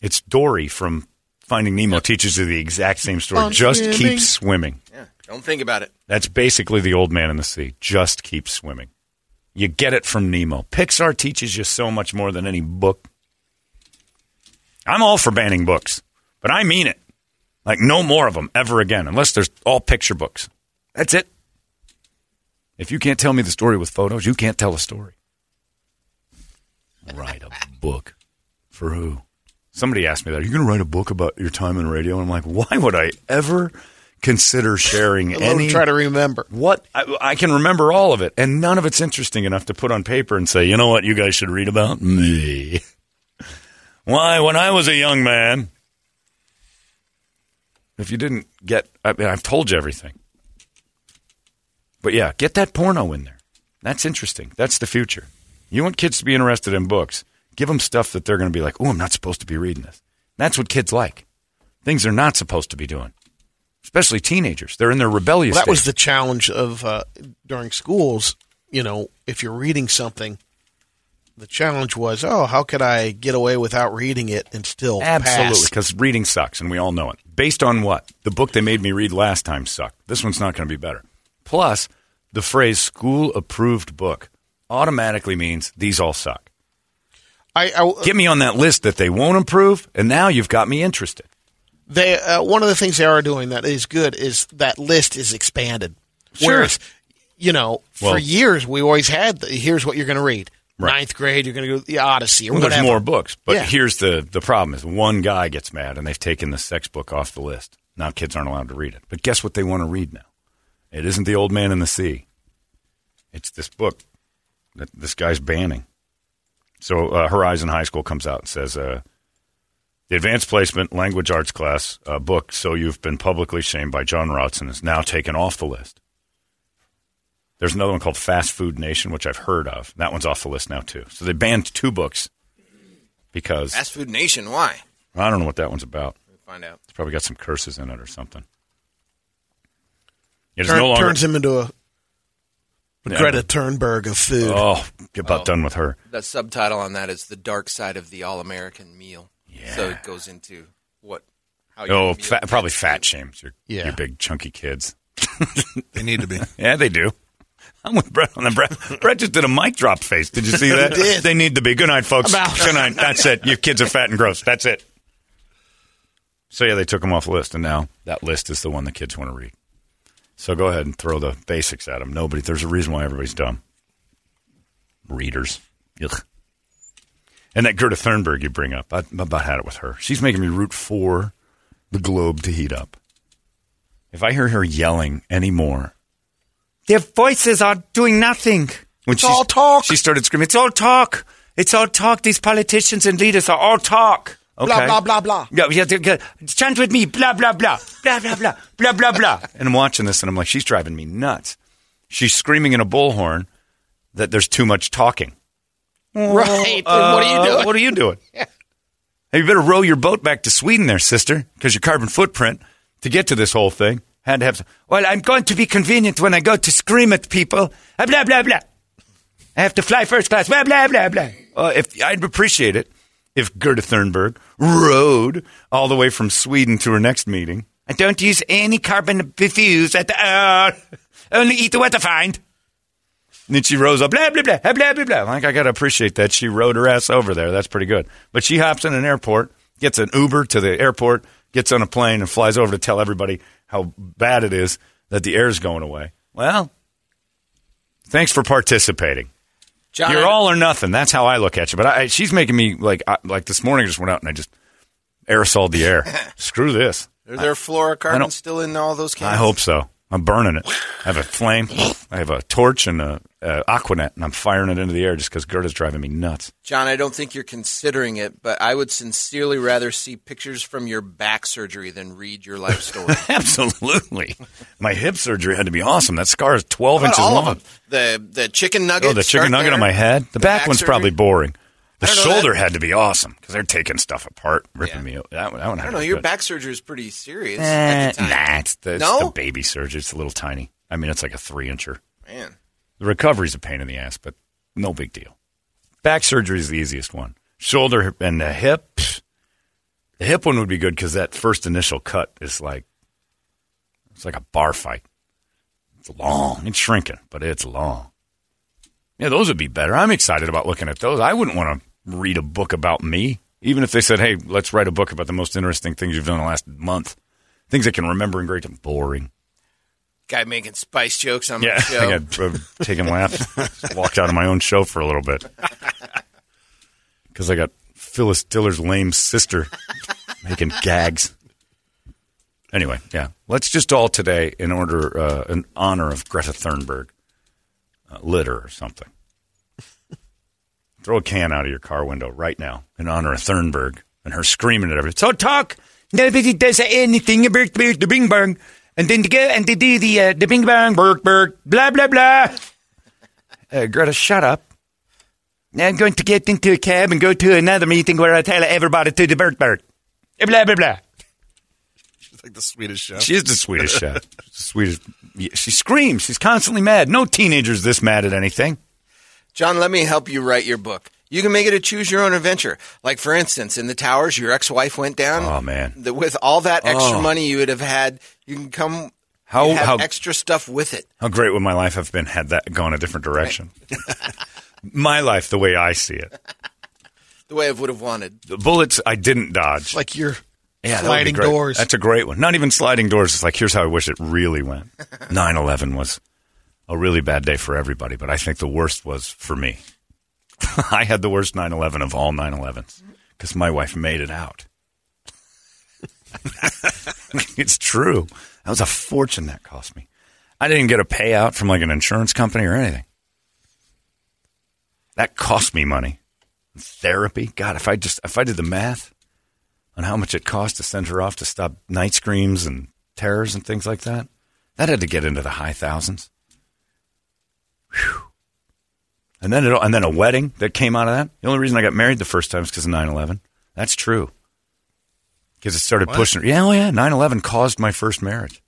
It's Dory from Finding Nemo teaches you the exact same story. On just swimming. keep swimming. Yeah, don't think about it. That's basically the old man in the sea. Just keep swimming. You get it from Nemo. Pixar teaches you so much more than any book. I'm all for banning books, but I mean it. Like, no more of them ever again, unless there's all picture books. That's it. If you can't tell me the story with photos, you can't tell a story. Write a book. For who? Somebody asked me that. Are you going to write a book about your time in radio? And I'm like, why would I ever consider sharing (laughs) I'll any? try to remember. What I, I can remember all of it, and none of it's interesting enough to put on paper and say, you know what, you guys should read about me. (laughs) Why, when I was a young man, if you didn't get, I mean, I've told you everything. But yeah, get that porno in there. That's interesting. That's the future. You want kids to be interested in books. Give them stuff that they're going to be like, oh, I'm not supposed to be reading this. That's what kids like. Things they're not supposed to be doing. Especially teenagers. They're in their rebellious Well, that stage. was the challenge of uh, during schools. You know, if you're reading something, the challenge was, oh, how could I get away without reading it and still Absolutely, because reading sucks, and we all know it. Based on what? The book they made me read last time sucked. This one's not going to be better. Plus, the phrase school approved book automatically means these all suck. I, I Get me on that list that they won't approve, and now you've got me interested. they uh, one of the things they are doing that is good is that list is expanded. Sure. Whereas, you know, for Well- years we always had the, here's what you're going to read. Right. Ninth grade, you're going to go the Odyssey or Well, whatever. there's more books, but Yeah. here's the the problem: is one guy gets mad, and they've taken the sex book off the list. Now kids aren't allowed to read it. But guess what they want to read now? It isn't the Old Man in the Sea. It's this book that this guy's banning. So uh, Horizon High School comes out and says uh, the advanced placement language arts class uh, book. So you've been publicly shamed by Jon Ronson is now taken off the list. There's another one called Fast Food Nation, which I've heard of. That one's off the list now too. So they banned two books because Fast Food Nation. Why? I don't know what that one's about. We'll find out. It's probably got some curses in it or something. It is Turn- no longer. turns him into a Yeah. Greta Thunberg of food. Oh, get about oh. done with her. The subtitle on that is the dark side of the all-American meal. Yeah. So it goes into what. How your Oh, meal fat, probably tastes. fat shames your, Yeah. your big chunky kids. (laughs) They need to be. (laughs) Yeah, they do. I'm with Brett on the Brett. Brett just did a mic drop face. Did you see (laughs) that? Did. They need to be. Good night, folks. Good night. That's it. Your kids are fat and gross. That's it. So yeah, they took them off the list, and now that list is the one the kids want to read. So go ahead and throw the basics at them. Nobody. There's a reason why everybody's dumb. Readers. Ugh. And that Gerda Thunberg you bring up, I, about had it with her. She's making me root for the globe to heat up. if I hear her yelling anymore, their voices are doing nothing. When It's all talk. She started screaming, "It's all talk! It's all talk! These politicians and leaders are all talk." Okay. Blah, blah, blah, blah. Yeah, yeah. Chant with me, blah blah blah, blah blah blah, blah blah blah. And I'm watching this, and I'm like, she's driving me nuts. She's screaming in a bullhorn that there's too much talking. Right. And what are you Uh, doing? What are you doing? (laughs) Hey, you better row your boat back to Sweden, there, sister, because your carbon footprint to get to this whole thing had to have. Well, I'm going to be convenient when I go to scream at people. Uh, Blah blah blah. I have to fly first class. Blah blah blah blah. Uh, if I'd appreciate it if Gerda Thunberg rode all the way from Sweden to her next meeting. I don't use any carbon diffuse at the. (laughs) Uh, only eat the what I find. And then she rose up, blah, blah, blah, blah, blah, blah. Like, I got to appreciate that. She rode her ass over there. That's pretty good. But she hops in an airport, gets an Uber to the airport, gets on a plane, and flies over to tell everybody how bad it is that the air's going away. Well, thanks for participating. John, You're all or nothing. That's how I look at you. But I, she's making me like, I, like this morning, I just went out and I just aerosoled the air. (laughs) Screw this. Are there I fluorocarbons still in all those cans? I hope so. I'm burning it. I have a flame. I have a torch and a, a Aquanet, and I'm firing it into the air just because Gerda's driving me nuts. John, I don't think you're considering it, but I would sincerely rather see pictures from your back surgery than read your life story. (laughs) Absolutely. My hip surgery had to be awesome. That scar is 12 How about inches all long. them. The the chicken nugget. Oh, the chicken nugget on my head. The, back, back one's surgery. probably boring. The shoulder that- had to be awesome because they're taking stuff apart, ripping Yeah. me. That, one- that one I don't know. Your good. back surgery is pretty serious. Eh, at the time. nah, it's the, it's No? the baby surgery. It's a little tiny. I mean, it's like a three incher. Man, The recovery's a pain in the ass, but no big deal. Back surgery is the easiest one. Shoulder and the hip. The hip one would be good because that first initial cut is like it's like a bar fight. It's long. It's shrinking, but it's long. Yeah, those would be better. I'm excited about looking at those. I wouldn't want to read a book about me, even if they said, "Hey, let's write a book about the most interesting things you've done in the last month." Things I can remember in great. And boring. guy making spice jokes on Yeah, my (laughs) show. I uh, taking laughs. Walked out of my own show for a little bit because I got Phyllis Diller's lame sister (laughs) making gags. Anyway, yeah, let's just all today, in order, uh, in honor of Greta Thunberg, uh, litter or something. Throw a can out of your car window right now in honor of Thunberg and her screaming at everybody. So talk. Nobody does anything about the bing bang. And then to go and to do the uh, the bing bang, berg berg, blah blah blah. Uh, Greta, shut up. Now I'm going to get into a cab and go to another meeting where I tell everybody to the berg berg. Blah blah blah. It's like the Swedish chef. She is the Swedish (laughs) chef. She's Swedish. yeah, She screams. She's constantly mad. No teenager's this mad at anything. John, let me help you write your book. You can make it a choose your own adventure. Like, for instance, in the towers, your ex wife went down. Oh, man. The, with all that extra Oh. money you would have had, you can come. How- you have how- extra stuff with it. How great would my life have been had that gone a different direction? (laughs) my life, the way I see it. (laughs) The way I would have wanted. The bullets I didn't dodge. Like your Yeah, that would be sliding doors. That's a great one. Not even sliding doors. It's like, here's how I wish it really went. (laughs) 9 11 was a really bad day for everybody, but I think the worst was for me. (laughs) I had the worst 9 11 of all 9 11s because my wife made it out. (laughs) it's true. That was a fortune that cost me. I didn't get a payout from like an insurance company or anything. That cost me money. Therapy. God, if I just if I did the math on how much it cost to send her off to stop night screams and terrors and things like that, that had to get into the high thousands. Whew. And then it, and then a wedding that came out of that. The only reason I got married the first time is because of 9-11. That's true. Because it started pushing. Yeah, oh yeah. 9-11 caused my first marriage.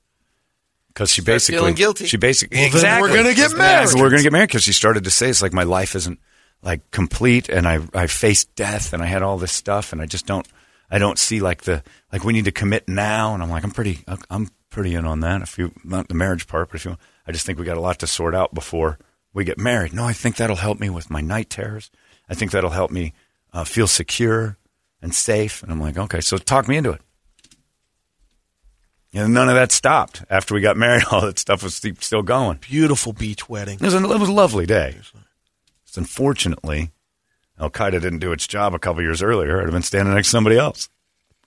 Because she basically feeling guilty. She basically Well, exactly. we're gonna get married. we're gonna get married because she started to say it's like my life isn't like complete, and I I faced death, and I had all this stuff, and I just don't I don't see like the like we need to commit now, and I'm like I'm pretty I'm pretty in on that. If you not the marriage part, but if you I just think we got a lot to sort out before we get married. No, I think that'll help me with my night terrors. I think that'll help me uh, feel secure and safe. And I'm like, okay, so talk me into it. And none of that stopped after we got married. (laughs) All that stuff was still going. beautiful beach wedding. It was, a, it was a lovely day. Just unfortunately, Al Qaeda didn't do its job a couple years earlier. I'd have been standing next to somebody else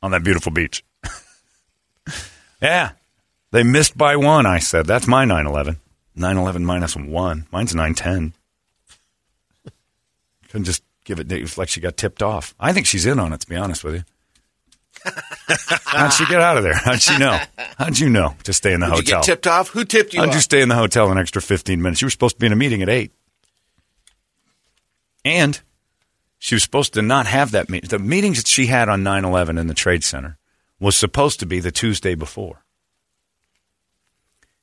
on that beautiful beach. (laughs) yeah. They missed by one, I said. That's my 9 11. 9 11 minus one. Mine's 9 10. Couldn't just give it, it's like she got tipped off. I think she's in on it, to be honest with you. How'd she get out of there? How'd she know? How'd you know to stay in the you hotel? get tipped off? Who tipped you How'd off? you stay in the hotel an extra 15 minutes? You were supposed to be in a meeting at 8. And she was supposed to not have that meeting. The meetings that she had on 9 11 in the Trade Center was supposed to be the Tuesday before.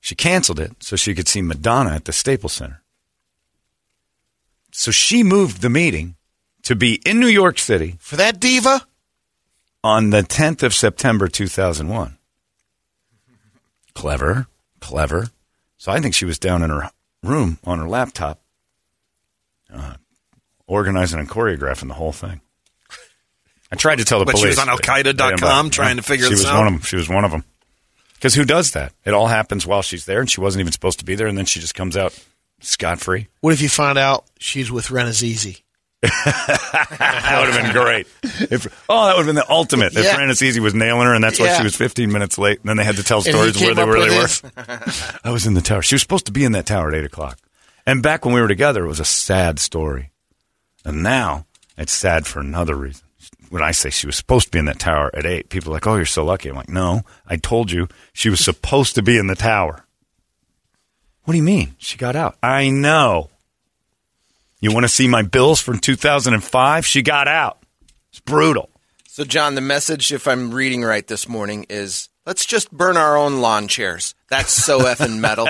She canceled it so she could see Madonna at the Staples Center. So she moved the meeting to be in New York City For that diva? on the 10th of September 2001. Clever, clever. So I think she was down in her room on her laptop, uh, organizing and choreographing the whole thing. I tried to tell the But she was on but- trying to figure she this was out? One of them. She was one of them. Because who does that? It all happens while she's there, and she wasn't even supposed to be there, and then she just comes out scot free. What if you find out she's with Renazizi? (laughs) That would have been great. If, oh, that would have been the ultimate. If Yeah. Francis Easy was nailing her, and that's why Yeah. she was 15 minutes late, and then they had to tell stories where they really were. (laughs) I was in the tower. She was supposed to be in that tower at 8 o'clock. And back when we were together, it was a sad story. And now it's sad for another reason. When I say she was supposed to be in that tower at 8, people are like, oh, you're so lucky. I'm like, no, I told you she was supposed to be in the tower. What do you mean? She got out. I know. You want to see my bills from 2005? She got out. It's brutal. So, John, the message, if I'm reading right this morning, is let's just burn our own lawn chairs. That's so effing metal.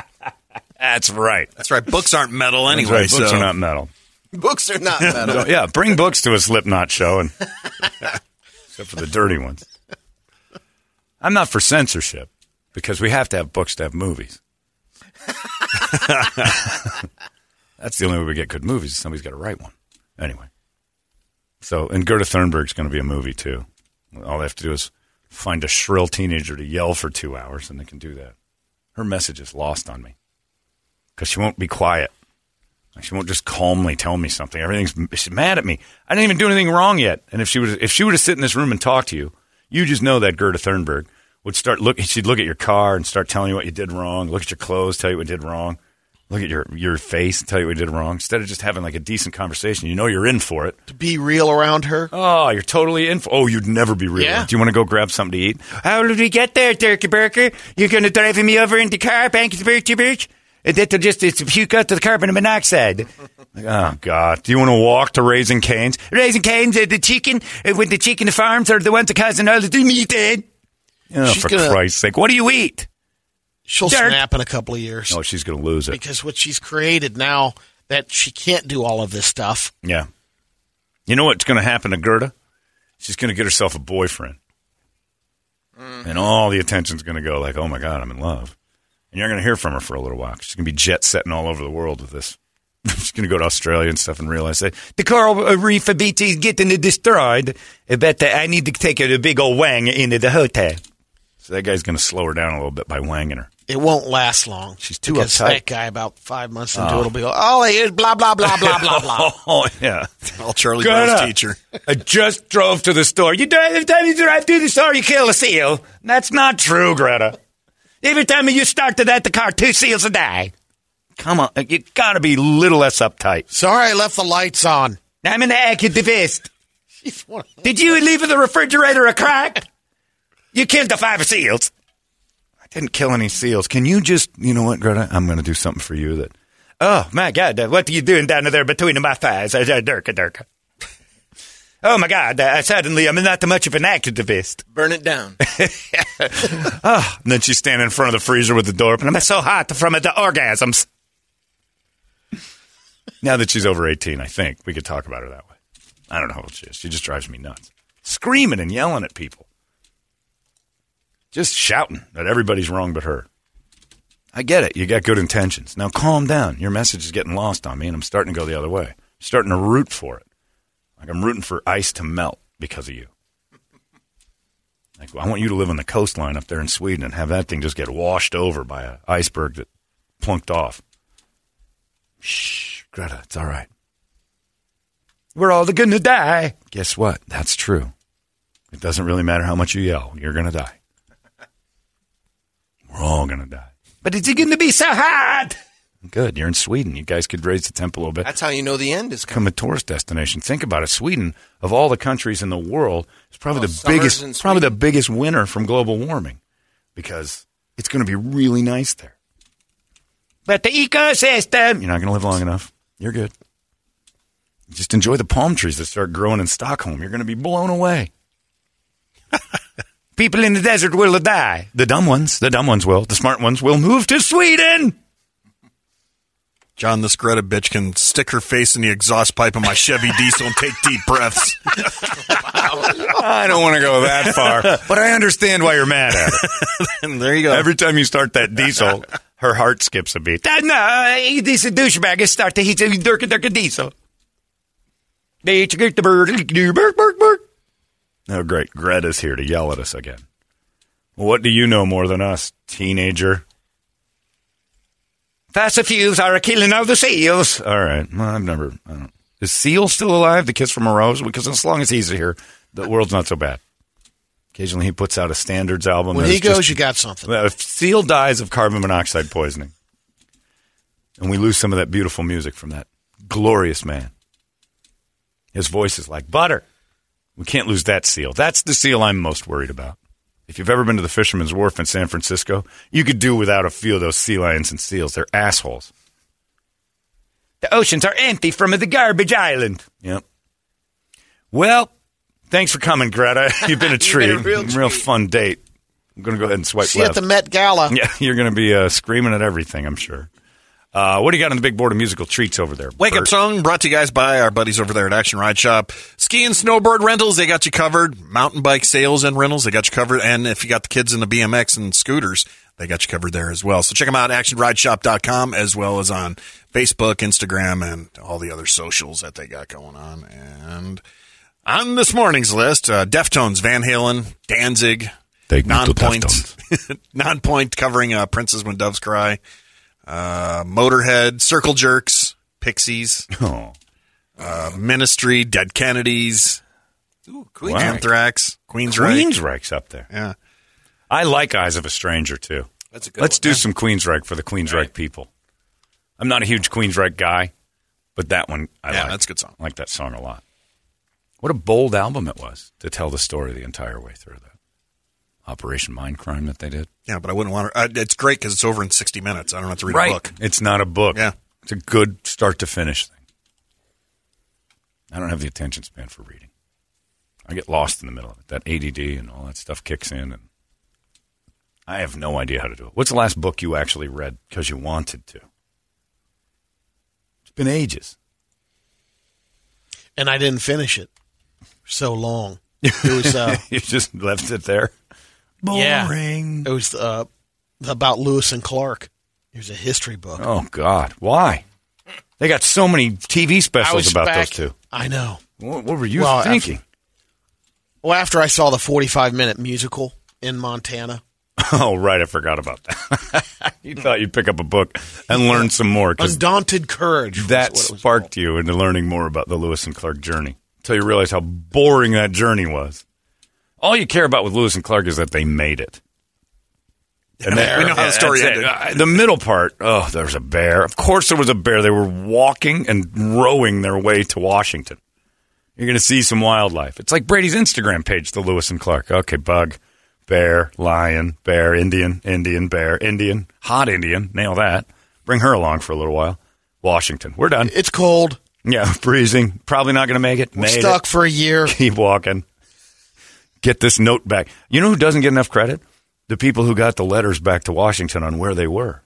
(laughs) That's right. That's right. Books aren't metal That's anyway. right. Books so are not metal. Books are not metal. yeah, bring books to a Slipknot show, and (laughs) except for the dirty ones. I'm not for censorship because we have to have books to have movies. (laughs) That's the only way we get good movies. Somebody's got to write one. Anyway, so and Gerda Thunberg's going to be a movie too. All they have to do is find a shrill teenager to yell for two hours, and they can do that. Her message is lost on me because she won't be quiet. She won't just calmly tell me something. Everything's she's mad at me. I didn't even do anything wrong yet. And if she would, if she would have sit in this room and talk to you, you just know that Gerda Thunberg would start look. She'd look at your car and start telling you what you did wrong. Look at your clothes, tell you what you did wrong. Look at your your face, tell you what you did wrong. Instead of just having like a decent conversation, you know you're in for it. To be real around her? Oh, you're totally in for. Oh, you'd never be real. Yeah. Do you want to go grab something to eat? How did we get there, Turkey Burger? You're going to drive me over in the car, bank the birch, birch? That'll just it's puke out to the carbon monoxide. Like, oh God! Do you want to walk to Raising Canes? Raising Canes, uh, the chicken uh, with the chicken farms are the ones that causing all the meat. Dead. Oh, She's for gonna- Christ's sake! What do you eat? She'll Dirt. snap in a couple of years. Oh, she's going to lose it. because what she's created now that she can't do all of this stuff. Yeah. You know what's going to happen to Gerda? She's going to get herself a boyfriend. And all the attention's going to go like, oh my God, I'm in love. And you're going to hear from her for a little while. She's going to be jet setting all over the world with this. (laughs) She's going to go to Australia and stuff and realize that the coral reef of BT is getting destroyed. I bet that I need to take a big old wang into the hotel. So that guy's going to slow her down a little bit by wanging her. It won't last long. She's too because uptight. That guy, about five months into oh. it, will be like, oh, blah, blah, blah, blah, blah, blah. (laughs) Oh, yeah. (laughs) All Charlie Brown's teacher. I just drove to the store. You drive every time you drive to the store, you kill a seal. That's not true, Greta. Every time you start to that, the car, two seals a day. Come on, you got to be a little less uptight. Sorry, I left the lights on. I'm an activist. She's one of Did you leave the refrigerator a crack? You killed the five seals. I didn't kill any seals. Can you just, you know what, Greta? I'm going to do something for you that. Oh my God! What are you doing down there between my thighs? Uh, uh, Durka, Durka. Oh my God! Uh, suddenly, I'm not much of an activist. Burn it down. Oh, (laughs) and then she's standing in front of the freezer with the door open. I'm so hot from the orgasms. now that she's over 18, I think we could talk about her that way. I don't know how old she is. She just drives me nuts. Screaming and yelling at people. Just shouting that everybody's wrong but her. I get it. You got good intentions. Now calm down. Your message is getting lost on me, and I'm starting to go the other way. starting to root for it. Like I'm rooting for ice to melt because of you. Like I want you to live on the coastline up there in Sweden and have that thing just get washed over by an iceberg that plunked off. Shh, Greta, it's all right. We're all gonna die. Guess what? That's true. It doesn't really matter how much you yell. You're gonna die. We're all to die. But it's to be so hot. Good. You're in Sweden. You guys could raise the temp a little bit. That's how you know the end is Become coming. a tourist destination. Think about it. Sweden, of all the countries in the world, is probably Oh, the biggest, probably the biggest winner from global warming, because it's going to be really nice there. But the ecosystem, you're not going to live long enough. You're good. Just enjoy the palm trees that start growing in Stockholm. You're going to be blown away. (laughs) People in the desert will die. The dumb ones, the dumb ones will. The smart ones will move to Sweden. John, this Greta bitch can stick her face in the exhaust pipe of my Chevy (laughs) diesel and take deep breaths. (laughs) I don't want to go that far, but I understand why you're mad at her. and (laughs) there you go. Every time you start that diesel, her heart skips a beat. Ah, No, this douchebag is start to heat dirk dirk diesel. They get the bird, bark bark bark. Oh, great! Greta's here to yell at us again. What do you know more than us, teenager? Fossil fuse are a killing of the seals. All right. Well, I've never. I don't, is Seal still alive? The kiss from a rose? Because as long as he's here, the world's not so bad. Occasionally, he puts out a standards album. When he goes, just- you got something. if Seal dies of carbon monoxide poisoning, and we lose some of that beautiful music from that glorious man, his voice is like butter. We can't lose that seal. That's the seal I'm most worried about. If you've ever been to the Fisherman's Wharf in San Francisco, you could do without a few of those sea lions and seals. They're assholes. The oceans are empty from the garbage island. Yep. Well, thanks for coming, Greta. (laughs) (laughs) You've been a treat. a real fun date. I'm going to go ahead and swipe See you left. at the Met Gala. (laughs) Yeah, you're going to be uh, screaming at everything, I'm sure. Uh, what do you got on the big board of musical treats over there? Wake Up Song brought to you guys by our buddies over there at Action Ride Shop. Ski and snowboard rentals, they got you covered. Mountain bike sales and rentals, they got you covered. And if you got the kids in the BMX and scooters, they got you covered there as well. So check them out at actionrideshop.com as well as on Facebook, Instagram, and all the other socials that they got going on. And on this morning's list, uh, Deftones, Van Halen, Danzig, Nonpoint, (laughs) Nonpoint covering uh, Prince's When Doves Cry, uh, Motorhead, Circle Jerks, Pixies, Oh, uh, Ministry, Dead Kennedys, Ooh, Queen. Wow. Anthrax, Queensryche. Queensryche's up there. Yeah. I like Eyes of a Stranger, too. That's a good Let's one. do some Queensryche for the Queensryche people. I'm not a huge Queensryche guy, but that one, I Yeah, like. that's a good song. I like that song a lot. What a bold album it was to tell the story the entire way through that Operation Mindcrime that they did. Yeah, but I wouldn't want to. Uh, it's great because it's over in 60 minutes. I don't have to read a book. It's not a book. Yeah. It's a good start to finish thing. I don't have the attention span for reading. I get lost in the middle of it. That ADD and all that stuff kicks in, and I have no idea how to do it. What's the last book you actually read because you wanted to? It's been ages. And I didn't finish it. So long. (laughs) It was uh, you just left it there. Yeah. Boring. it was uh, about Lewis and Clark. It was a history book. Oh God, why? They got so many TV specials about back- those two. I know. What, what were you Well, thinking? Well, after I saw the 45 minute musical in Montana, (laughs) Oh, right. I forgot about that. (laughs) you thought you'd pick up a book and learn some more because Undaunted Courage. that what it was sparked you into learning more about the Lewis and Clark journey until you realized how boring that journey was. All you care about with Lewis and Clark is that they made it. And we know how the story that's it. ended. Uh, The middle part, oh, there was a bear. Of course, there was a bear. They were walking and rowing their way to Washington. You're going to see some wildlife. It's like Brady's Instagram page, the Lewis and Clark. Okay, bug, bear, lion, bear, Indian, Indian, bear, Indian, hot Indian. Nail that. Bring her along for a little while. Washington. We're done. It's cold. Yeah, (laughs) freezing. Probably not going to make it. We're Made stuck it. for a year. (laughs) Keep walking. Get this note back. You know who doesn't get enough credit? The people who got the letters back to Washington on where they were.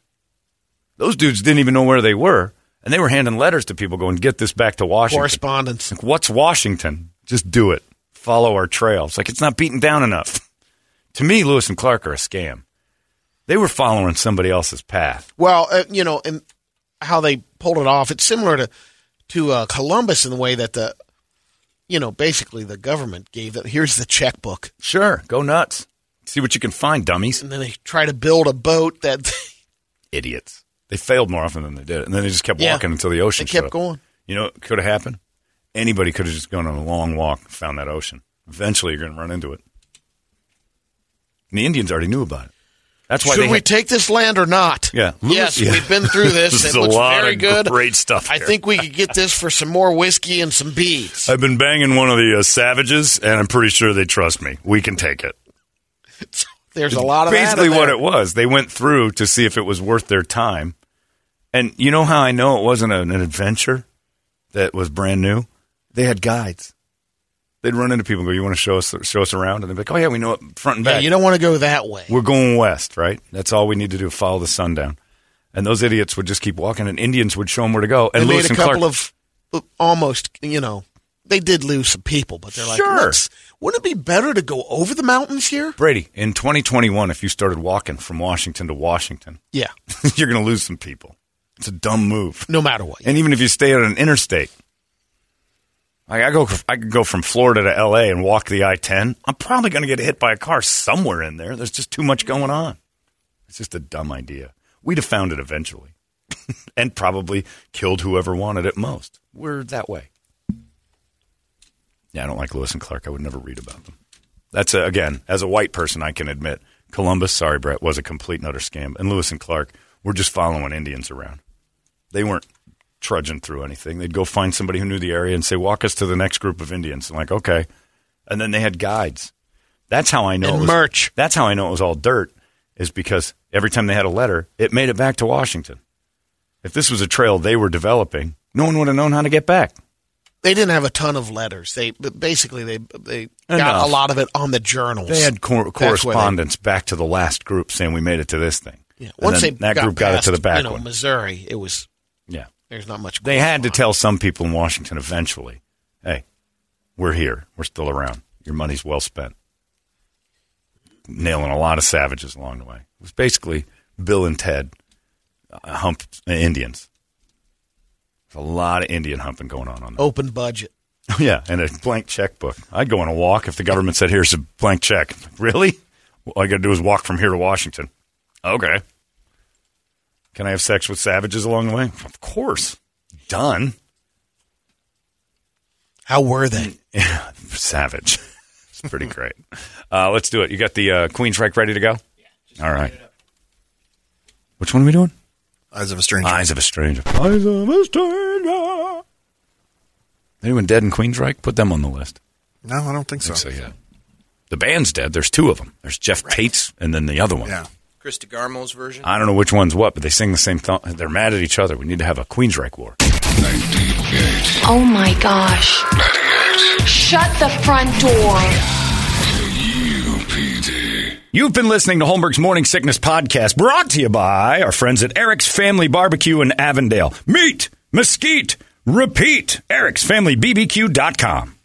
Those dudes didn't even know where they were, and they were handing letters to people going, "Get this back to Washington." Correspondence. Like, what's Washington? Just do it. Follow our trail. It's like it's not beaten down enough. (laughs) to me, Lewis and Clark are a scam. They were following somebody else's path. Well, uh, you know, and how they pulled it off. It's similar to to uh, Columbus in the way that the, you know, basically the government gave them. Here's the checkbook, Sure, go nuts. See what you can find, dummies. and then they try to build a boat that (laughs) Idiots. They failed more often than they did, and then they just kept Yeah. walking until the ocean. They kept going. You know what could have happened? Anybody could have just gone on a long walk and found that ocean. Eventually, you're going to run into it. And the Indians already knew about it. That's why Should we had- take this land or not? Yeah. Yes, Yeah. we've been through this. This (laughs) is it a looks lot very of good. great stuff I think we could get this for some more whiskey and some bees. I've been banging one of the uh, savages, and I'm pretty sure they trust me. We can take it. (laughs) There's a lot of basically what it was. They went through to see if it was worth their time. And you know how I know it wasn't an adventure that was brand new? They had guides. They'd run into people and go, "You want to show us show us around?" And they'd be like, "Oh yeah, we know it front and Yeah, back." you don't want to go that way. We're going west, right? That's all we need to do. Follow the sun down. And those idiots would just keep walking, and Indians would show them where to go. And they Lewis made a and couple Clark, of uh, almost, you know, they did lose some people, but they're like, Sure. "Let's- wouldn't it be better to go over the mountains here? Brady in 2021. If you started walking from Washington to Washington, Yeah, (laughs) you're going to lose some people. It's a dumb move. no matter what. And even if you stay on an interstate, I go, I could go from Florida to L.A. and walk the I-10. I'm probably going to get hit by a car somewhere in there. There's just too much going on. It's just a dumb idea. We'd have found it eventually, (laughs) and probably killed whoever wanted it most. We're that way. Yeah, I don't like Lewis and Clark. I would never read about them. That's a, again, as a white person, I can admit Columbus. Sorry, Brett, was a complete and utter scam, and Lewis and Clark were just following Indians around. They weren't trudging through anything. They'd go find somebody who knew the area and say, "Walk us to the next group of Indians." I'm like, okay, and then they had guides. That's how I know And it was, merch. That's how I know it was all dirt, is because every time they had a letter, it made it back to Washington. If this was a trail they were developing, no one would have known how to get back. They didn't have a ton of letters. They basically they they got a lot of it on the journals. They had cor- where they- correspondence back to the last group saying we made it to this thing. Yeah. And Once they that got group got it to the back you know, one. Missouri, it was Yeah. There's not much. They had to tell some people in Washington eventually, hey, we're here. We're still around. Your money's well spent. Nailing a lot of savages along the way. It was basically Bill and Ted uh, humped uh, Indians. There's a lot of Indian humping going on on on. there. open budget. (laughs) Yeah, and a blank checkbook. I'd go on a walk if the government said, here's a blank check. Really? All I got to do is walk from here to Washington. Okay. Can I have sex with savages along the way? Of course. Done. How were they? Yeah, (laughs) savage. It's pretty great. Uh, let's do it. You got the uh, Queensryche ready to go? Yeah. All right. Which one are we doing? Eyes of a stranger. Eyes of a Stranger. Eyes of a Stranger. Anyone dead in Queensryche? Put them on the list. No, I don't think so. So, yeah. The band's dead. There's two of them. There's Geoff Tate's and then the other one. Yeah. Chris DeGarmo's version. I don't know which one's what, but they sing the same thing. They're mad at each other. We need to have a Queensryche war. 98. Oh my gosh. 98. Shut the front door. UPD. You've been listening to Holmberg's Morning Sickness Podcast, brought to you by our friends at Eric's Family Barbecue in Avondale. Meet, mesquite, repeat. Eric'sFamilyBBQ.com.